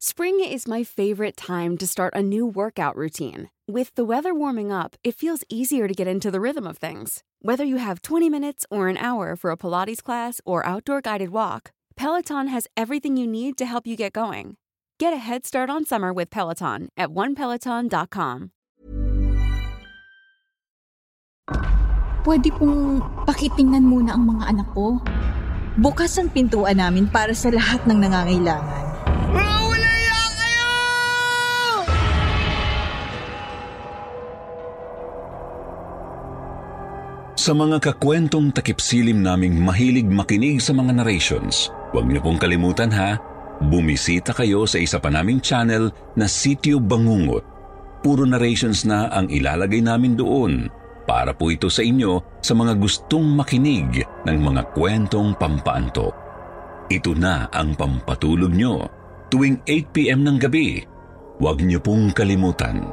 Spring is my favorite time to start a new workout routine. With the weather warming up, it feels easier to get into the rhythm of things. Whether you have 20 minutes or an hour for a Pilates class or outdoor guided walk, Peloton has everything you need to help you get going. Get a head start on summer with Peloton at onepeloton.com. Pwede pong pakitingnan muna ang mga anak ko. Bukas ang pintuan namin para sa lahat ng nangangailangan. Sa mga kakwentong takipsilim naming mahilig makinig sa mga narrations, huwag niyo pong kalimutan ha, bumisita kayo sa isa pa naming channel na Sityo Bangungot. Puro narrations na ang ilalagay namin doon para po ito sa inyo sa mga gustong makinig ng mga kwentong pampaanto. Ito na ang pampatulog nyo tuwing 8pm ng gabi. Huwag niyo pong kalimutan.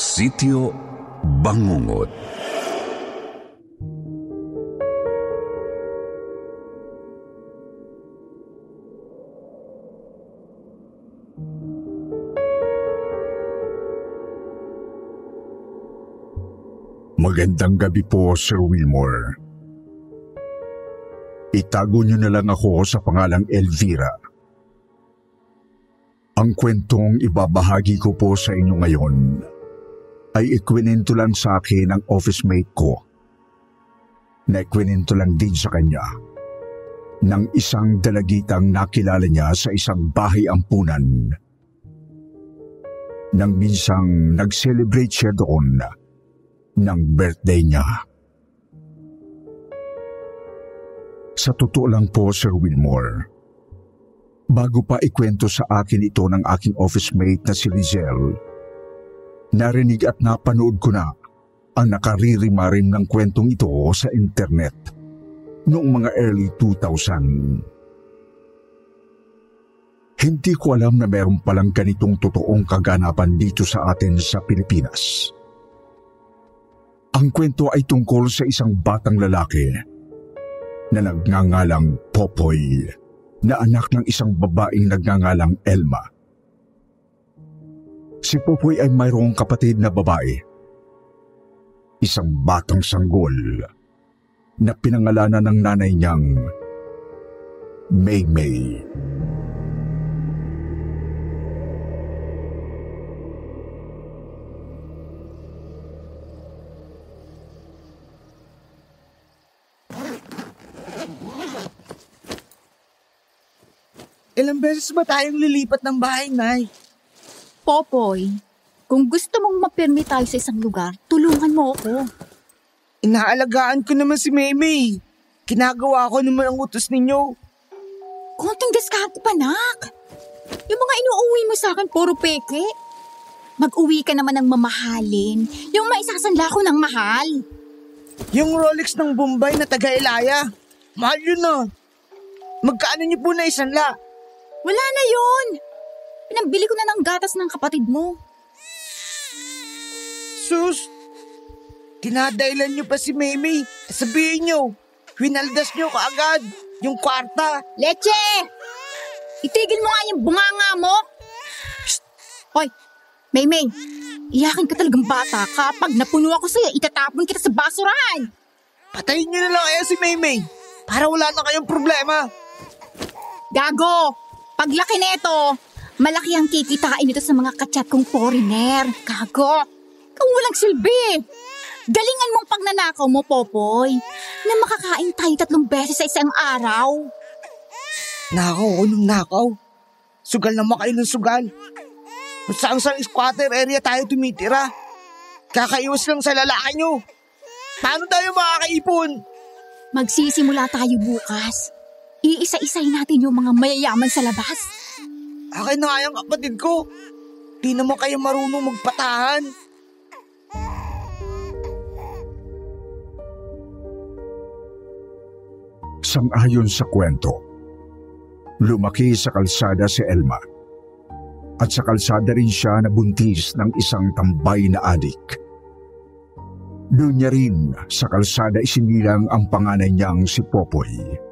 Sityo Bangungot. Magandang gabi po, Sir Wilmore. Itago niyo na lang ako sa pangalang Elvira. Ang kwentong ibabahagi ko po sa inyo ngayon ay ikwinento lang sa akin ng office mate ko na ikwinento lang din sa kanya ng isang dalagitang nakilala niya sa isang bahay ampunan. Nang minsang nag-celebrate siya doon ng birthday niya. Sa totoo lang po, Sir Wilmore, bago pa ikwento sa akin ito ng aking office mate na si Rizel, narinig at napanood ko na ang nakaririmarim ng kwentong ito sa internet noong mga early 2000. Hindi ko alam na meron palang ganitong totoong kaganapan dito sa atin sa Pilipinas. Ang kwento ay tungkol sa isang batang lalaki na nagngangalang Popoy na anak ng isang babaeng nagngangalang Elma. Si Popoy ay mayroong kapatid na babae. Isang batang sanggol na pinangalanan ng nanay niyang May May. Ilang beses ba tayong lilipat ng bahay, Nay? Popoy, kung gusto mong mapirmi tayo sa isang lugar, tulungan mo ako. Inaalagaan ko naman si Maymay. Kinagawa ko naman ang utos ninyo. Konting diskarte pa, nak. Yung mga inuuwi mo sa akin, puro peke. Mag-uwi ka naman ng mamahalin. Yung maisasanla ko ng mahal. Yung Rolex ng Bombay na taga-Elaya, mahal yun na. Magkano niyo po na isanla? Wala na yun. Pinambili ko na ng gatas ng kapatid mo. Sus! Tinadailan niyo pa si Maymay. Sabihin niyo, winaldas niyo kaagad yung kwarta. Leche! Itigil mo nga yung bunganga mo. Shh! Hoy, Maymay, iyakin ka talagang bata. Kapag napuno ako sa'yo, itatapon kita sa basurahan. Patayin niyo na lang kaya si Maymay para wala na kayong problema. Gago! Paglaki nito, malaki ang kikitain nito sa mga kachat kong foreigner. Gago! Kung walang silbi! Galingan mong pagnanakaw mo, Popoy, na makakain tayo tatlong beses sa isang araw. Nakaw ko ng nakaw. Sugal naman kayo ng sugal. Saan sa squatter area tayo tumitira. Kakaiwas lang sa lalaki nyo. Paano tayo makakaipon? Magsisimula tayo bukas. Iisa-isay natin yung mga mayayaman sa labas. Akin na nga yung kapatid ko. Di naman kayo marunong magpatahan. Sang-ayon sa kwento, lumaki sa kalsada si Elma. At sa kalsada rin siya nabuntis ng isang tambay na adik. Doon niya rin sa kalsada isinilang ang panganay niyang si Popoy.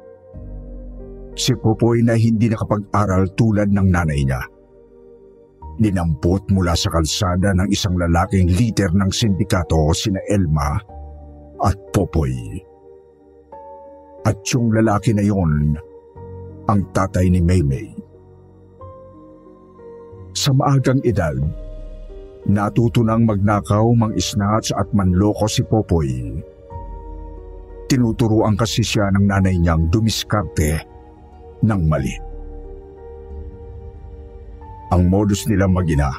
Si Popoy na hindi nakapag-aral tulad ng nanay niya. Dinampot mula sa kalsada ng isang lalaking leader ng sindikato sina Elma at Popoy. At yung lalaki na yon, ang tatay ni Maymay. Sa maagang edad, natuto nang magnakaw, mang-snatch at manloko si Popoy. Tinuturuan kasi siya ng nanay niyang dumiskarte ng mali. Ang modus nila magina,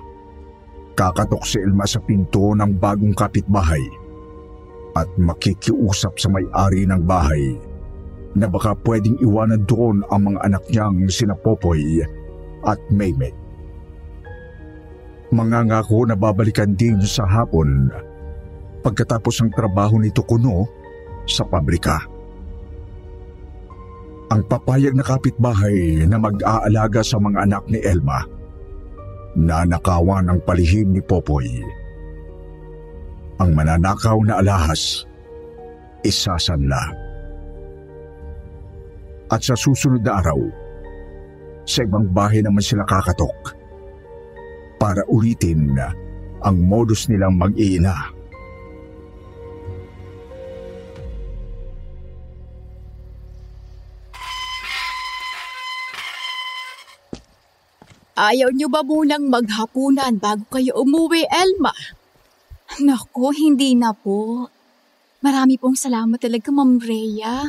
kakatok si Elma sa pinto ng bagong kapitbahay at makikiusap sa may-ari ng bahay na baka pwedeng iwanan doon ang mga anak niyang sina Popoy at Maymay. Mangangako na babalikan din sa hapon pagkatapos ng trabaho nito kuno sa pabrika. Ang papayag na kapitbahay na mag-aalaga sa mga anak ni Elma nanakawan ang palihim ni Popoy. Ang mananakaw na alahas, isasanla. At sa susunod na araw, sa ibang bahay naman sila kakatok para ulitin ang modus nilang mag-iina. Ayaw niyo ba munang maghapunan bago kayo umuwi, Elma? Naku, hindi na po. Marami pong salamat talaga, Ma'am Rhea.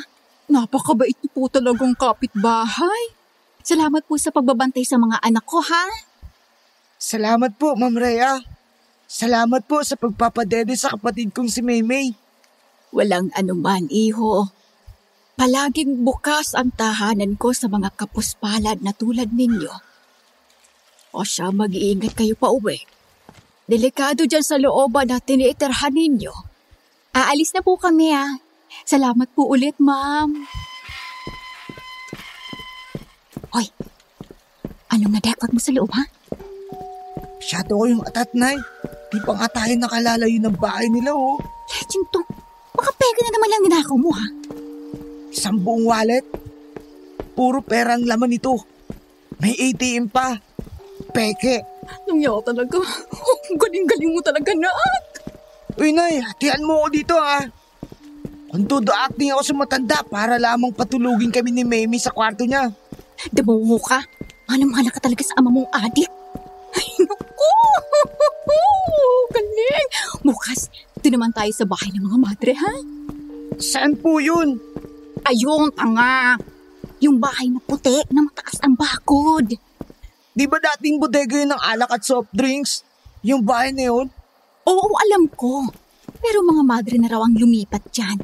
Napakabait niyo po talagang kapitbahay. Salamat po sa pagbabantay sa mga anak ko, ha? Salamat po, Ma'am Rhea. Salamat po sa pagpapadede sa kapatid kong si Maymay. Walang anuman, iho. Palaging bukas ang tahanan ko sa mga kapuspalad na tulad ninyo. O siya, mag-iingat kayo pa uwi. Delikado dyan sa looban na tinitirhan ninyo. Aalis na po kami ah. Salamat po ulit, ma'am. Hoy, anong nadekot mo sa loob, ha? Masyado ko yung atat, Nay. Di pa nga tayo nakalalayo ng bahay nila, oh. Legend to. Baka pega na naman lang ninakaw mo, ha? Isang buong wallet. Puro pera ang laman nito. May ATM pa. Peke. Nangyaw talaga. Ang galing-galing mo talaga, nak. Uy, Nay, hatian mo ako dito, ha. Kung todo acting ako sa matanda para lamang patulugin kami ni Memi sa kwarto niya. Damungo ka. Manamana ka talaga sa ama mong adik. Ay, naku! Galing! Bukas, ito naman tayo sa bahay ng mga madre, ha? Saan po yun? Ayun, tanga! Yung bahay na puti na mataas ang bakod. Di ba dating bodega yun ng alak at soft drinks? Yung bahay na yun? Oo, alam ko. Pero mga madre na raw ang lumipat dyan.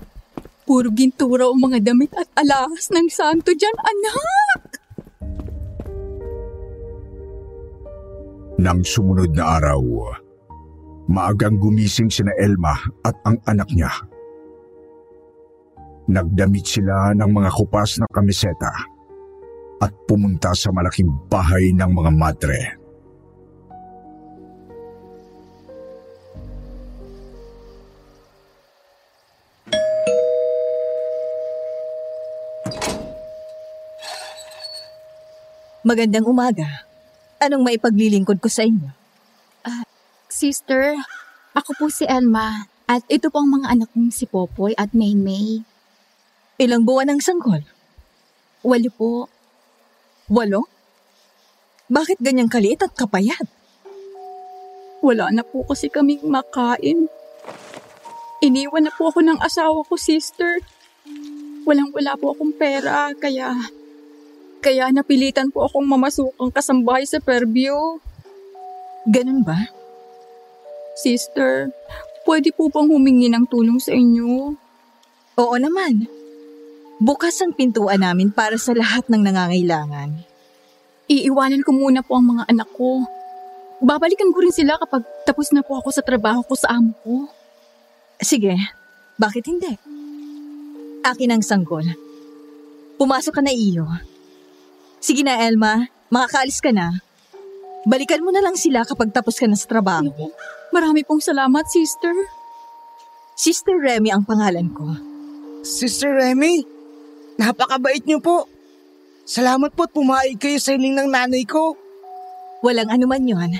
Puro ginto raw ang mga damit at alahas ng santo dyan, anak! Nang sumunod na araw, maagang gumising sina Elma at ang anak niya. Nagdamit sila ng mga kupas na kamiseta at pumunta sa malaking bahay ng mga madre. Magandang umaga. Anong maipaglilingkod ko sa inyo? Sister, ako po si Elma. At ito po ang mga anak kong si Popoy at Maymay. Ilang buwan ang sanggol? Walo po. Walo? Bakit ganyang kaliit at kapayat? Wala na po kasi kaming makain. Iniwan na po ako ng asawa ko, sister. Walang-wala po akong pera, kaya... Kaya napilitan po akong mamasukang kasambahay sa Fairview. Ganun ba? Sister, pwede po bang humingi ng tulong sa inyo? Oo naman. Bukas ang pintuan namin para sa lahat ng nangangailangan. Iiwanan ko muna po ang mga anak ko. Babalikan ko rin sila kapag tapos na po ako sa trabaho ko sa amo ko. Sige, bakit hindi? Akin ang sanggol. Pumasok ka na iyo. Sige na, Elma. Makakaalis ka na. Balikan mo na lang sila kapag tapos ka na sa trabaho. Marami pong salamat, sister. Sister Remy ang pangalan ko. Sister Remy, napakabait niyo po. Salamat po at pumayag kayo sa hiling ng nanay ko. Walang anuman yon.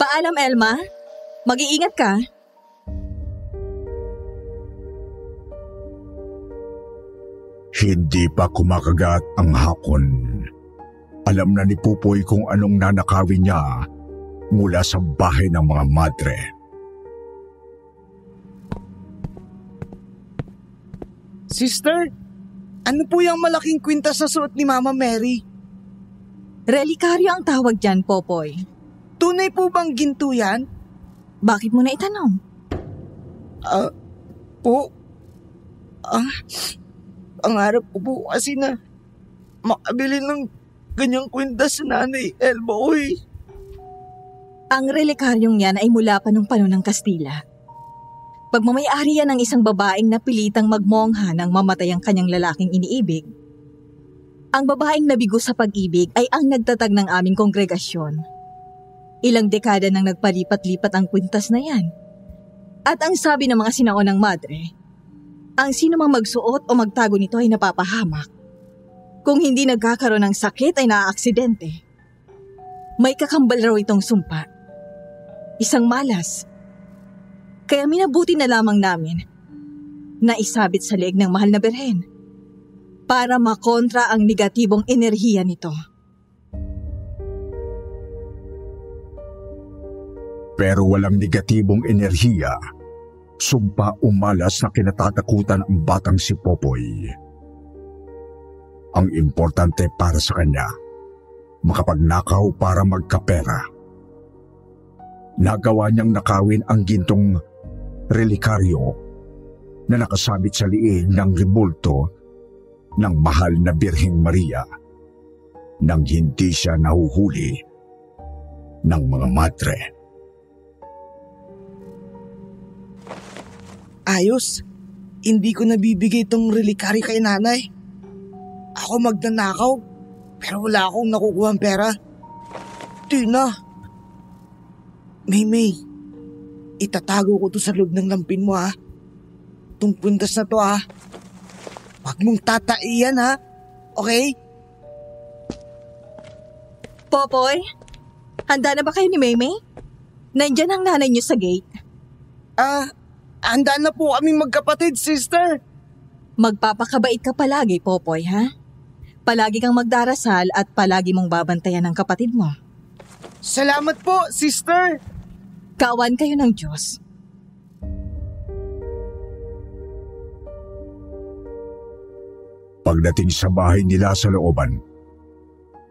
Paalam, Elma. Mag-iingat ka. Hindi pa kumakagat ang hapon. Alam na ni Pupoy kung anong nanakawin niya mula sa bahay ng mga madre. Sister, ano po yung malaking kwintas sa suot ni Mama Mary? Relikaryo ang tawag dyan, Popoy. Tunay po bang ginto yan? Bakit mo na itanong? Ah, po. Ah, pangarap ko po kasi na makabili ng ganyang kwintas sa nanay eh. Ang relikaryong yan ay mula pa nung panahon ng Kastila. Pagmamayari yan ng isang babaeng napilitang magmongha nang mamatay ang kanyang lalaking iniibig. Ang babaeng nabigo sa pag-ibig ay ang nagtatag ng aming kongregasyon. Ilang dekada nang nagpalipat-lipat ang kwintas na yan. At ang sabi ng mga sinaonang madre, ang sino mang magsuot o magtago nito ay napapahamak. Kung hindi nagkakaroon ng sakit ay naaaksidente. May kakambal raw itong sumpa. Isang malas. Kaya minabuti na lamang namin na isabit sa leeg ng mahal na berhen para makontra ang negatibong enerhiya nito. Pero walang negatibong enerhiya. Sumpa umalas na kinatatakutan ang batang si Popoy. Ang importante para sa kanya, makapagnakaw para magkapera. Nagawa niyang nakawin ang gintong relikaryo na nakasabit sa liig ng ribulto ng mahal na Birheng Maria nang hindi siya nahuhuli ng mga madre. Ayos, hindi ko nabibigay itong relikari kay nanay. Ako magnanakaw, pero wala akong nakukuha pera. Tina. May May, itatago ko to sa loob ng lampin mo ha. Itong puntas na to ha. Huwag mong tataiyan ha. Okay? Popoy, handa na ba kayo ni Maymay? Nandyan ang nanay niyo sa gate. Ah, handa na po kami magkapatid, sister. Magpapakabait ka palagi, Popoy, ha? Palagi kang magdarasal at palagi mong babantayan ang kapatid mo. Salamat po, sister. Kawan kayo ng Diyos. Pagdating sa bahay nila sa looban,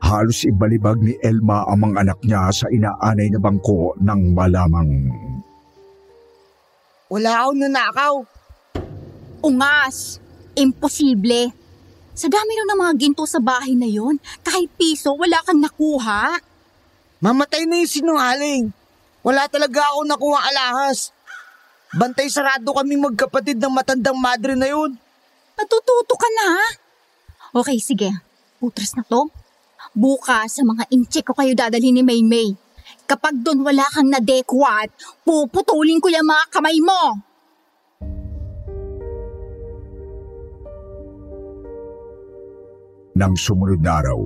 halos ibalibag ni Elma ang mga anak niya sa inaanay na bangko ng malamang. Wala akong nanakaw. Ungas! Imposible! Sa dami ng mga ginto sa bahay na yon, kahit piso wala kang nakuha. Mamatay na yung sinungaling. Wala talaga ako nakuha alahas. Bantay sarado kaming magkapatid ng matandang madre na yun. Natututo ka na, ha? Okay, sige. Putras na to. Bukas sa mga incheck ko kayo dadalhin ni Maymay. Kapag doon wala kang nadekwat, puputulin ko yung mga kamay mo. Nang sumunod na araw,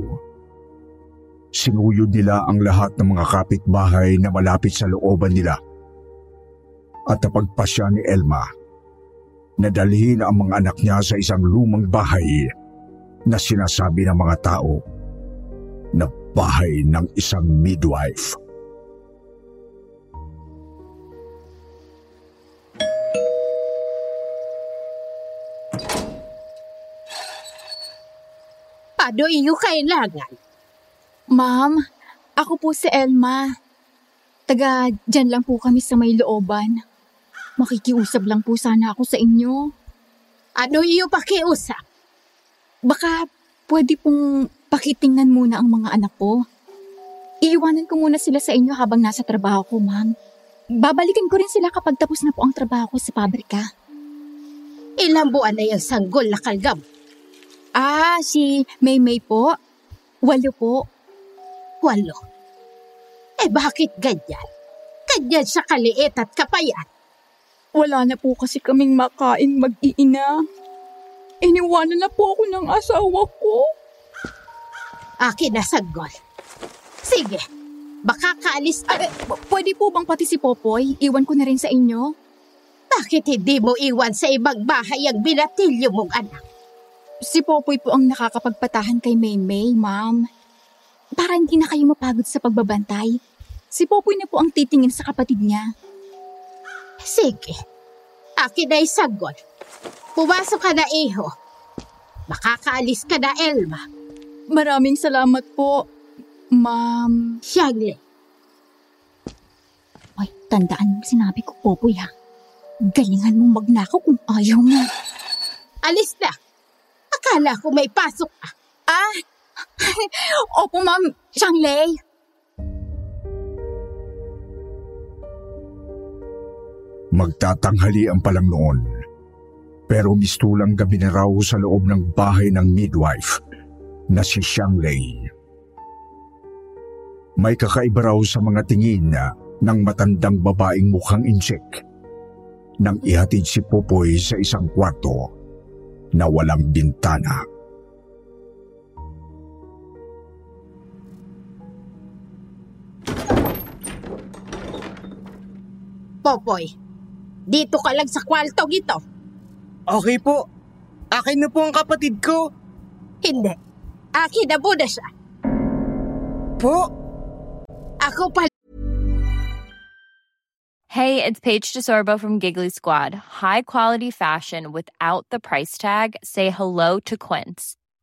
sinuyod nila ang lahat ng mga kapitbahay na malapit sa looban nila. At napagpasya ni Elma na ang mga anak niya sa isang lumang bahay na sinasabi ng mga tao na bahay ng isang midwife. Paano iyo kailangan? Ma'am, ako po si Elma. Taga, dyan lang po kami sa may looban. Makikiusap lang po sana ako sa inyo. Ano iyo pakiusap? Baka pwede pong pakitingnan muna ang mga anak ko. Iiwanan ko muna sila sa inyo habang nasa trabaho ko, ma'am. Babalikan ko rin sila kapag tapos na po ang trabaho ko sa pabrika. Ilang buwan na yung sanggol na kalgam. Ah, si Maymay po. Walo po. Walo. Eh bakit ganyan? Ganyan sa kaliit at kapayat. Wala na po kasi kaming makain mag-iina. Iniwanan na po ako ng asawa ko. Akin na sanggol. Sige, Baka kaalis ka. Ay, p- pwede po bang pati si Popoy? Iwan ko na rin sa inyo? Bakit hindi mo iwan sa ibang bahay ang binatilyo mong anak? Si Popoy po ang nakakapagpatahan kay Maymay, ma'am. Para hindi na kayo mapagod sa pagbabantay. Si Popoy na po ang titingin sa kapatid niya. Sige. Akin ay sagot. Pumasok ka na, iho. Makakaalis ka na, Elma. Maraming salamat po, ma'am. Siyangli. Ay, tandaan mo sinabi ko, Popoy ha. Galingan mong magnakaw kung ayaw mo. Alis na. Akala ko may pasok ka. Ah! Opo, ma'am. Shangley. Magtatanghali ang palang noon. Pero mistulang gabi na raw sa loob ng bahay ng midwife na si Shangley. May kakaiba raw sa mga tingin ng matandang babaeng mukhang insek nang ihatid si Popoy sa isang kwarto na walang bintana. Popoy, dito ka lang sa kwaltong ito. Okay po. Akin na po ang kapatid ko. Hindi. Akin na muna siya. Po? Ako pa Hey, it's Paige DeSorbo from Giggly Squad. High quality fashion without the price tag. Say hello to Quince.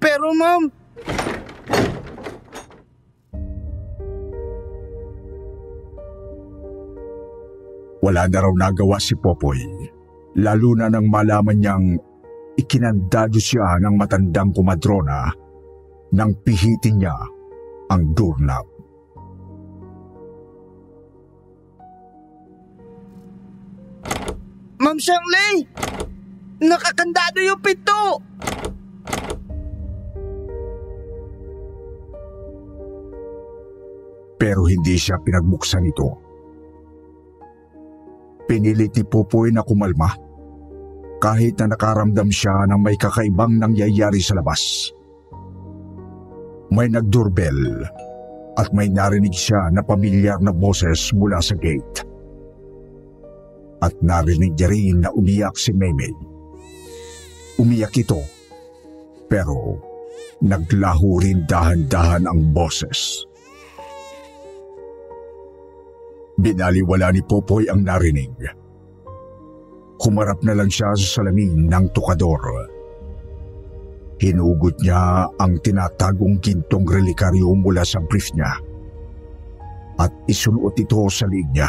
Pero ma'am, Wala na raw nagawa si Popoy, lalo na nang malaman niyang ikinandado siya ng matandang kumadrona nang pihitin niya ang doorknob. Ma'am Shangley! Nakakandado yung pinto! Pero hindi siya pinagbuksan ito. Pinilit ni Popoy na kumalma kahit na nakaramdam siya ng may kakaibang nangyayari sa labas. May nagdoorbell at may narinig siya na pamilyar na boses mula sa gate. At narinig niya rin na umiyak si Maymay. Umiyak ito, pero naglaho rin dahan-dahan ang boses. Binaliwala ni Popoy ang narinig. Humarap na lang siya sa salamin ng tukador. Hinugot niya ang tinatagong gintong relikaryo mula sa brief niya at isunuot ito sa liig niya.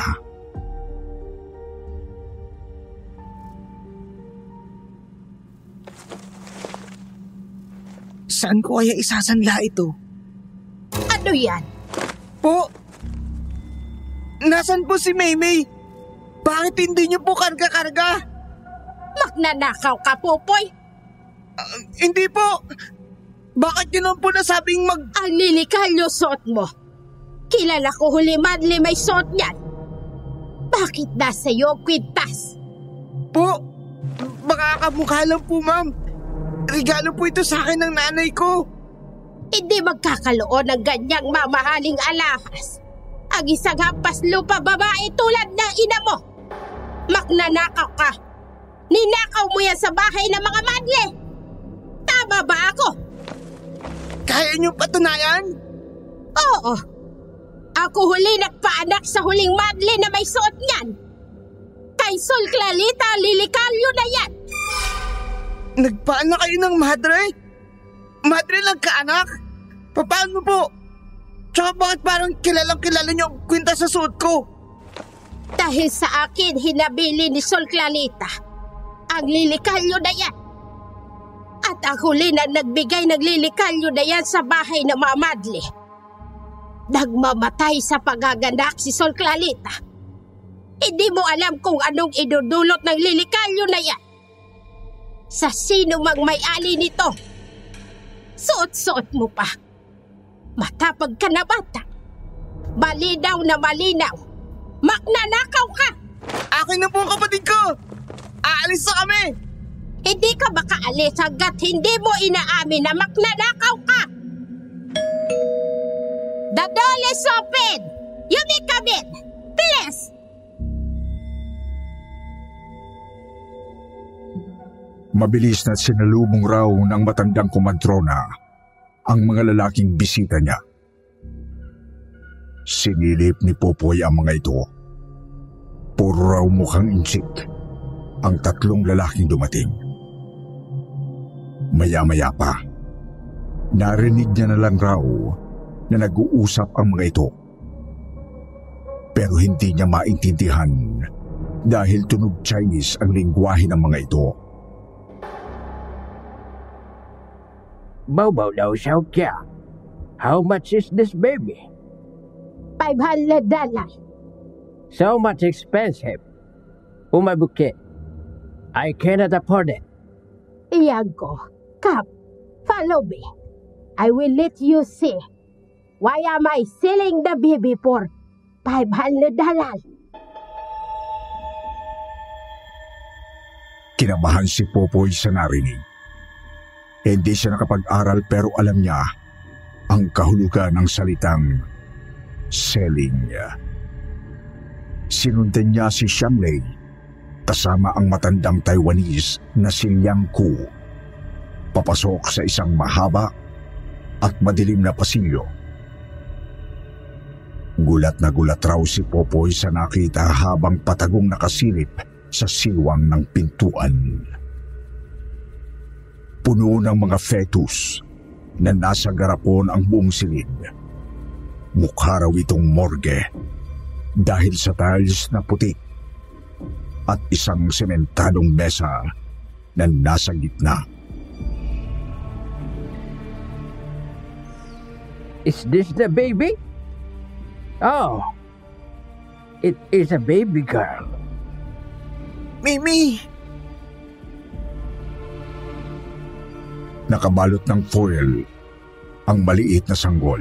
Saan ko kaya isasanla ito? Ano yan? Po? Nasaan po si Maymay? Bakit hindi niyo po karga-karga? Magnanakaw ka, Popoy. Ah, hindi po. Bakit yun naman po nasabing mag... Ang lilikalyo suot mo. Kilala ko huli madli may suot niyan. Bakit nasa iyo ang kwintas? Po? Makakamukha lang po, ma'am. Regalo po ito sa akin ng nanay ko. Hindi magkakaloon ng ganyang mamahaling alahas. Ang isang hampas lupa babae tulad ng ina mo. Magnanakaw ka. Ninakaw mo yan sa bahay ng mga madle. Tama ba ako? Kaya niyo patunayan? Oo. Ako huli nagpaanak sa huling madli na may suot niyan. Kay Sol Clalita, lilikalyo na yan. Nagpaanak kayo ng madre? Madre lang kaanak? Paano po? Tsaka bakit parang kilalang kilala niyo ang kwinta sa suot ko? Dahil sa akin, hinabili ni Sol Clalita. Ang lilikalyo na yan. At ang huli na nagbigay ng lilikalyo na yan sa bahay na mamadli. Nagmamatay sa pagaganak si Sol Clalita. Hindi mo alam kung anong idudulot ng lilikalyo na yan. Sa sino mang may-ali nito. Suot-suot mo pa. Matapag ka na bata. Malinaw na malinaw. Maknanakaw ka! Akin na po ang kapatid ko! Aalis na kami! Hindi ka makaalis hanggat hindi mo inaamin na maknanakaw ka! The door is open! You may come in! Please! Mabilis na sinalubong raw ng matandang kumadrona ang mga lalaking bisita niya. Sinilip ni Popoy ang mga ito. Puro raw mukhang insik ang tatlong lalaking dumating. Maya-maya pa, narinig niya na lang raw na nag-uusap ang mga ito. Pero hindi niya maintindihan dahil tunog Chinese ang lingwahe ng mga ito. Bobo daw siya kya. How much is this baby? 500 dollars. So much expensive. Umabuke. I cannot afford it. Iago, come, follow me. I will let you see. Why am I selling the baby for 500 dollars? Kinabahan si Popoy sa narinig. Hindi siya nakapag-aral pero alam niya ang kahulugan ng salitang selling. Sinundan niya si Shanglei kasama ang matandang Taiwanese na si Liang Ku. Papasok sa isang mahaba at madilim na pasilyo. Gulat na gulat raw si Popoy sa nakita habang patagong nakasilip sa silwang ng pintuan puno ng mga fetus na nasa garapon ang buong silid. Mukha raw itong morgue dahil sa tiles na puti at isang sementadong mesa na nasa gitna. Is this the baby? Oh, it is a baby girl. Mimi! Nakabalot ng foil ang maliit na sanggol.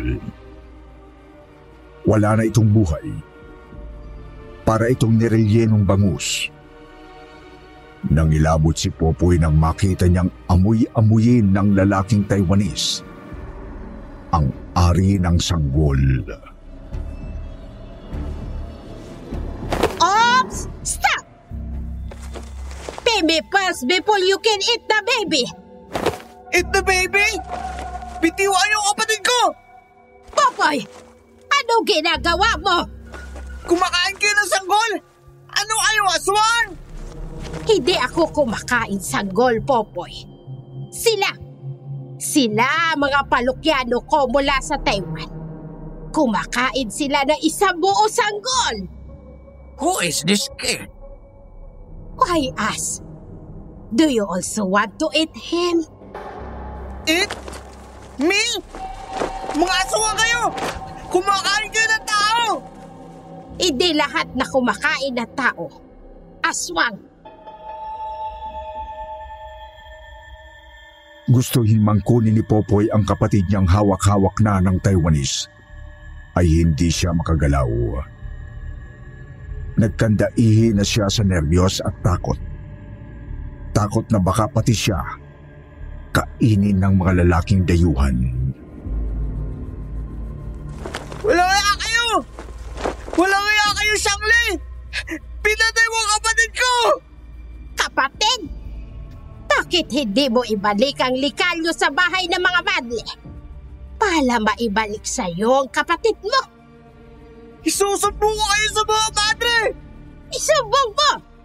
Wala na itong buhay. Para itong nirelyenong bangus. Nang ilabot si Popoy nang makita niyang amoy-amuyin ng lalaking Taiwanese ang ari ng sanggol. Oops! Stop! Me first before you can eat the baby! Eat the baby! Bitiwan yung kapatid ko! Popoy! Anong ginagawa mo? Kumakain kayo ng sanggol! Ano kayo, aswang? Hindi ako kumakain sanggol, Popoy. Sila! Sila, mga palukyano ko mula sa Taiwan. Kumakain sila ng isang buo sanggol! Who is this kid? Why us? Do you also want to eat him? Eat? Me? Mga aswang kayo! Kumakain kayo ng tao! Hindi lahat na kumakain na tao. Aswang. Gustuhin mang kunin ni Popoy ang kapatid niyang hawak-hawak na ng Taiwanese ay hindi siya makagalaw. Nagkandaihi na siya sa nerbiyos at takot. Takot na baka pati siya kainin ng mga lalaking dayuhan. Wala kaya kayo! Wala kaya kayo, Shangli! Pinatay mo kapatid ko! Kapatid! Bakit hindi mo ibalik ang likalyo sa bahay ng mga madle? Para maibalik sa'yo ang kapatid mo. Isusumbong ko kayo sa mga madre! Isumbong mo!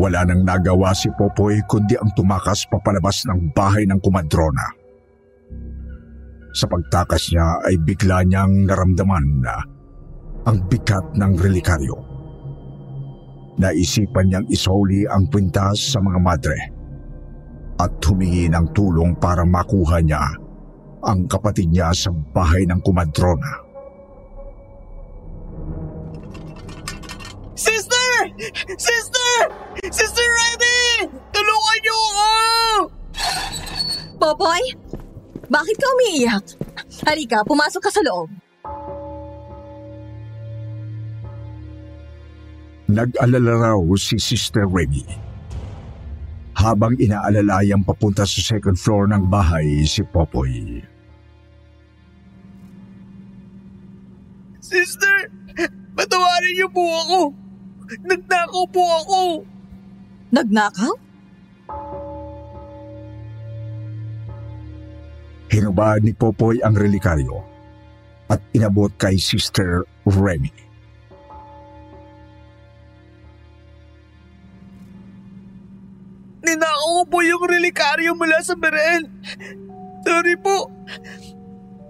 Wala nang nagawa si Popoy kundi ang tumakas papalabas ng bahay ng kumadrona. Sa pagtakas niya ay bigla niyang naramdaman na ang bigat ng relikaryo. Naisipan niyang isoli ang kwintas sa mga madre at humingi ng tulong para makuha niya ang kapatid niya sa bahay ng kumadrona. Sister! Sister! Remy! Tulungan niyo ako! Popoy, bakit ka umiiyak? Halika, pumasok ka sa loob. Nag-alala raw si Sister Remy. Habang inaalalay papunta sa second floor ng bahay si Popoy. Sister! Patawarin niyo po ako! Nagnakaw po ako! Nagnakaw? Hinubad ni Popoy ang relikaryo at inabot kay Sister Remy. Ninakaw ko po yung relikaryo mula sa beren. Sorry po.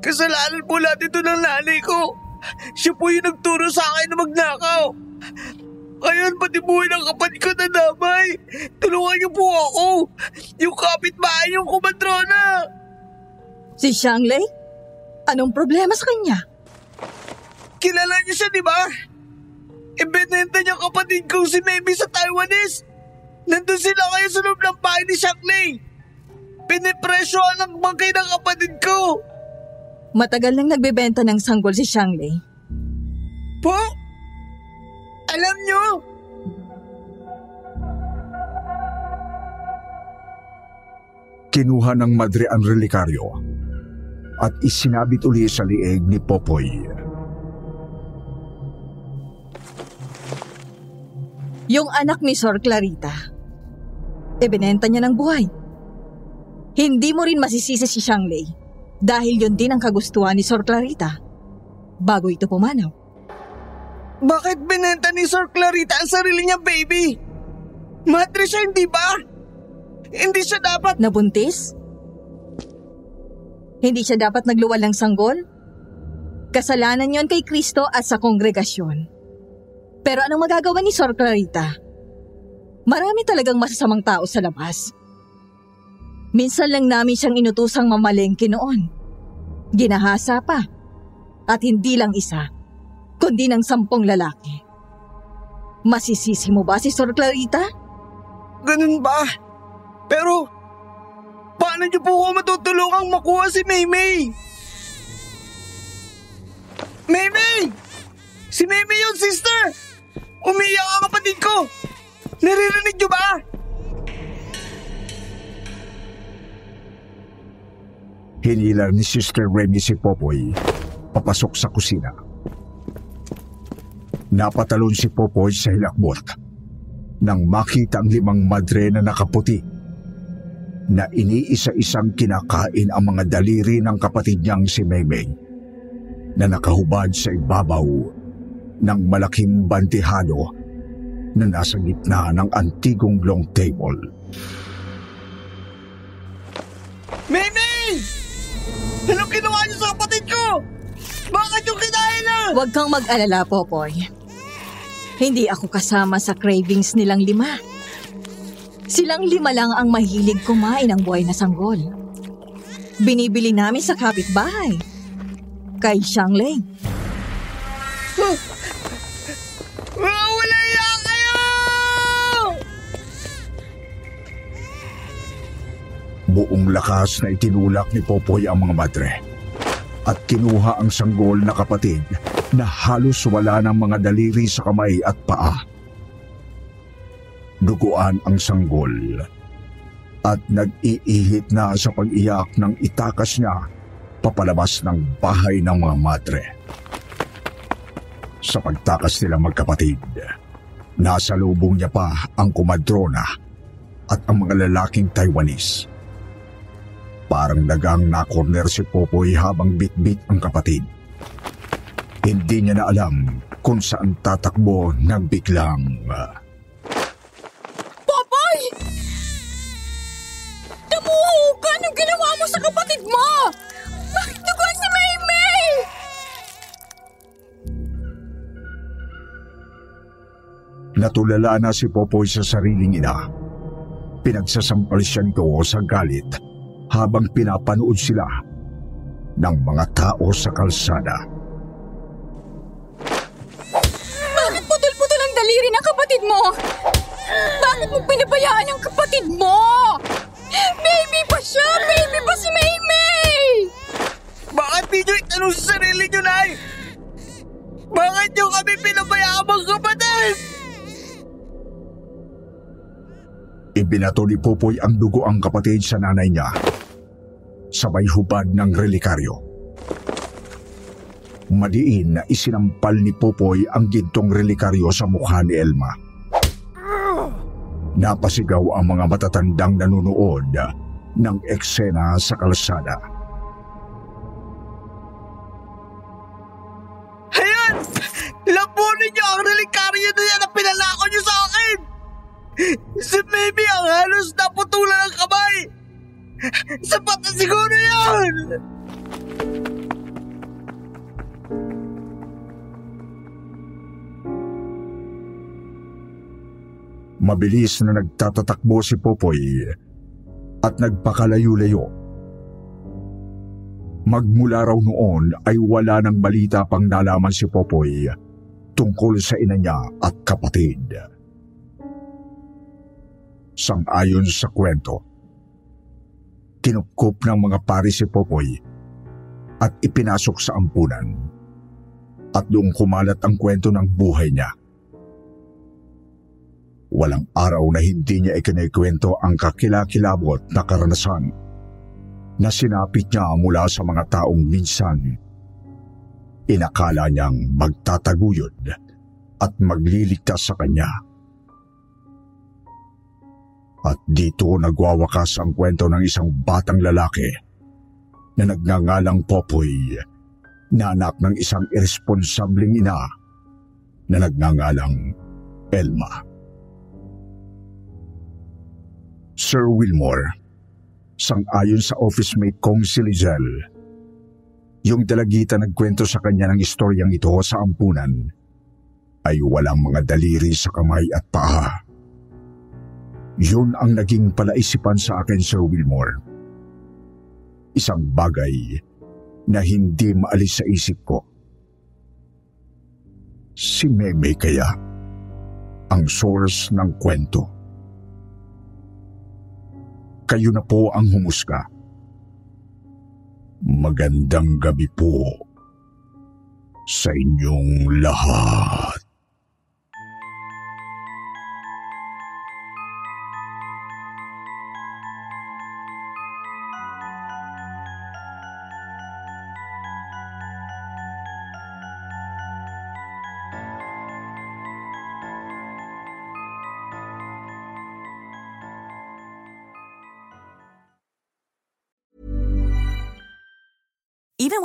Kasalanan po lahat ito ng nanay ko. Siya po yung nagturo sa akin na magnakaw. Ngayon, pati buhay ng kapatid ko na damay. Tulungan niyo po ako. Yung kapitbahay yung kumadrona. Si Shangley? Anong problema sa kanya? Kilala niyo siya, di ba? Ibinenta niya kapatid kong si Maybe sa Taiwanese. Nandun sila kayo sa loob ng bahay ni Shangley. Pinipresyohan ng bangkay ng kapatid ko. Matagal nang nagbebenta ng sanggol si Shangley. Po? Alam niyo? Kinuha ng madre ang relikaryo at isinabit uli sa lieg ni Popoy. Yung anak ni Sor Clarita. Ebinenta niya ng buhay. Hindi mo rin masisisi si Shangley dahil yun din ang kagustuhan ni Sor Clarita bago ito pumanaw. Bakit binenta ni Sir Clarita ang sarili niya, baby? Madre siya, hindi ba? Hindi siya dapat... Nabuntis? Hindi siya dapat nagluwal ng sanggol? Kasalanan yon kay Kristo at sa kongregasyon. Pero anong magagawa ni Sor Clarita? Marami talagang masasamang tao sa labas. Minsan lang namin siyang inutusang mamalengke noon. Ginahasa pa. At hindi lang isa, kundi ng sampung lalaki. Masisisi mo ba si Sor Clarita? Ganun ba? Pero, paano niyo po ako matutulungang makuha si Maymay? Maymay! Si Maymay yun, sister! Umiyak ang kapatid ko! Naririnig niyo ba? Hinila ni Sister Remy si Popoy papasok sa kusina. Napatalon si Popoy sa hilakbot nang makita ang limang madre na nakaputi na iniisa-isang kinakain ang mga daliri ng kapatid niyang si Memeng na nakahubad sa ibabaw ng malaking bantihado na nasa gitna ng antigong long table. Memeng! Anong ginawa niyo sa kapatid ko? Bakit yung kinain na? Huwag kang mag-alala, Popoy. Hindi ako kasama sa cravings nilang lima. Silang lima lang ang mahilig kumain ng buhay na sanggol. Binibili namin sa kapitbahay. Kay Shangley. Huh? Wala iya kayo! Buong lakas na itinulak ni Popoy ang mga madre at kinuha ang sanggol na kapatid na halos wala ng mga daliri sa kamay at paa. Duguan ang sanggol at nag-iihit na sa pag-iyak ng itakas niya papalabas ng bahay ng mga madre. Sa pagtakas nila magkapatid, Nasa lubong niya pa ang kumadrona at ang mga lalaking Taiwanese. Parang dagang nakorner si Popoy habang bitbit ang kapatid. Hindi niya na alam kung saan tatakbo nang biglang... Uh, Popoy! Damuhugan ang ginawa mo sa kapatid mo! Bakit duguan si Maymay? Natulala na si Popoy sa sariling ina. Pinagsasampal siya nito sa galit habang pinapanood sila ng mga tao sa kalsada. Kapatid mo? Bakit mo pinabayaan ang kapatid mo? Baby pa siya! Baby pa si Maymay! Bakit di nyo itanong sa sarili nyo, Nay? Bakit nyo kami pinabayaan mga kapatid? Ibinato ni Popoy ang dugo ang kapatid sa nanay niya. Sabay hubad ng relikaryo. Madiin na isinampal ni Popoy ang gintong relikaryo sa mukha ni Elma. Napasigaw ang mga matatandang nanunood ng eksena sa kalsada. Ayan! Lambunin nyo ang relikaryo na yan na pinalako nyo sa akin! Si Baby ang halos naputulan ng kamay! Sapat na siguro yan! Mabilis na nagtatatakbo si Popoy at nagpakalayo-layo. Magmula raw noon ay wala ng balita pang nalaman si Popoy tungkol sa ina niya at kapatid. Sang-ayon sa kwento, kinupkup ng mga pari si Popoy at ipinasok sa ampunan at doon kumalat ang kwento ng buhay niya. Walang araw na hindi niya ikinikwento ang kakilakilabot na karanasan na sinapit niya mula sa mga taong minsan inakala niyang magtataguyod at magliligtas sa kanya. At dito nagwawakas ang kwento ng isang batang lalaki na nagngangalang Popoy na anak ng isang irresponsabling ina na nagngangalang Elma. Sir Wilmore, sang-ayon sa office mate kong si Lizelle, yung dalagita nagkwento sa kanya ng istoryang ito sa ampunan ay walang mga daliri sa kamay at paa. Yun ang naging palaisipan sa akin, Sir Wilmore. Isang bagay na hindi maalis sa isip ko. Si Meme kaya ang source ng kwento. Kayo na po ang humusga. Magandang gabi po sa inyong lahat.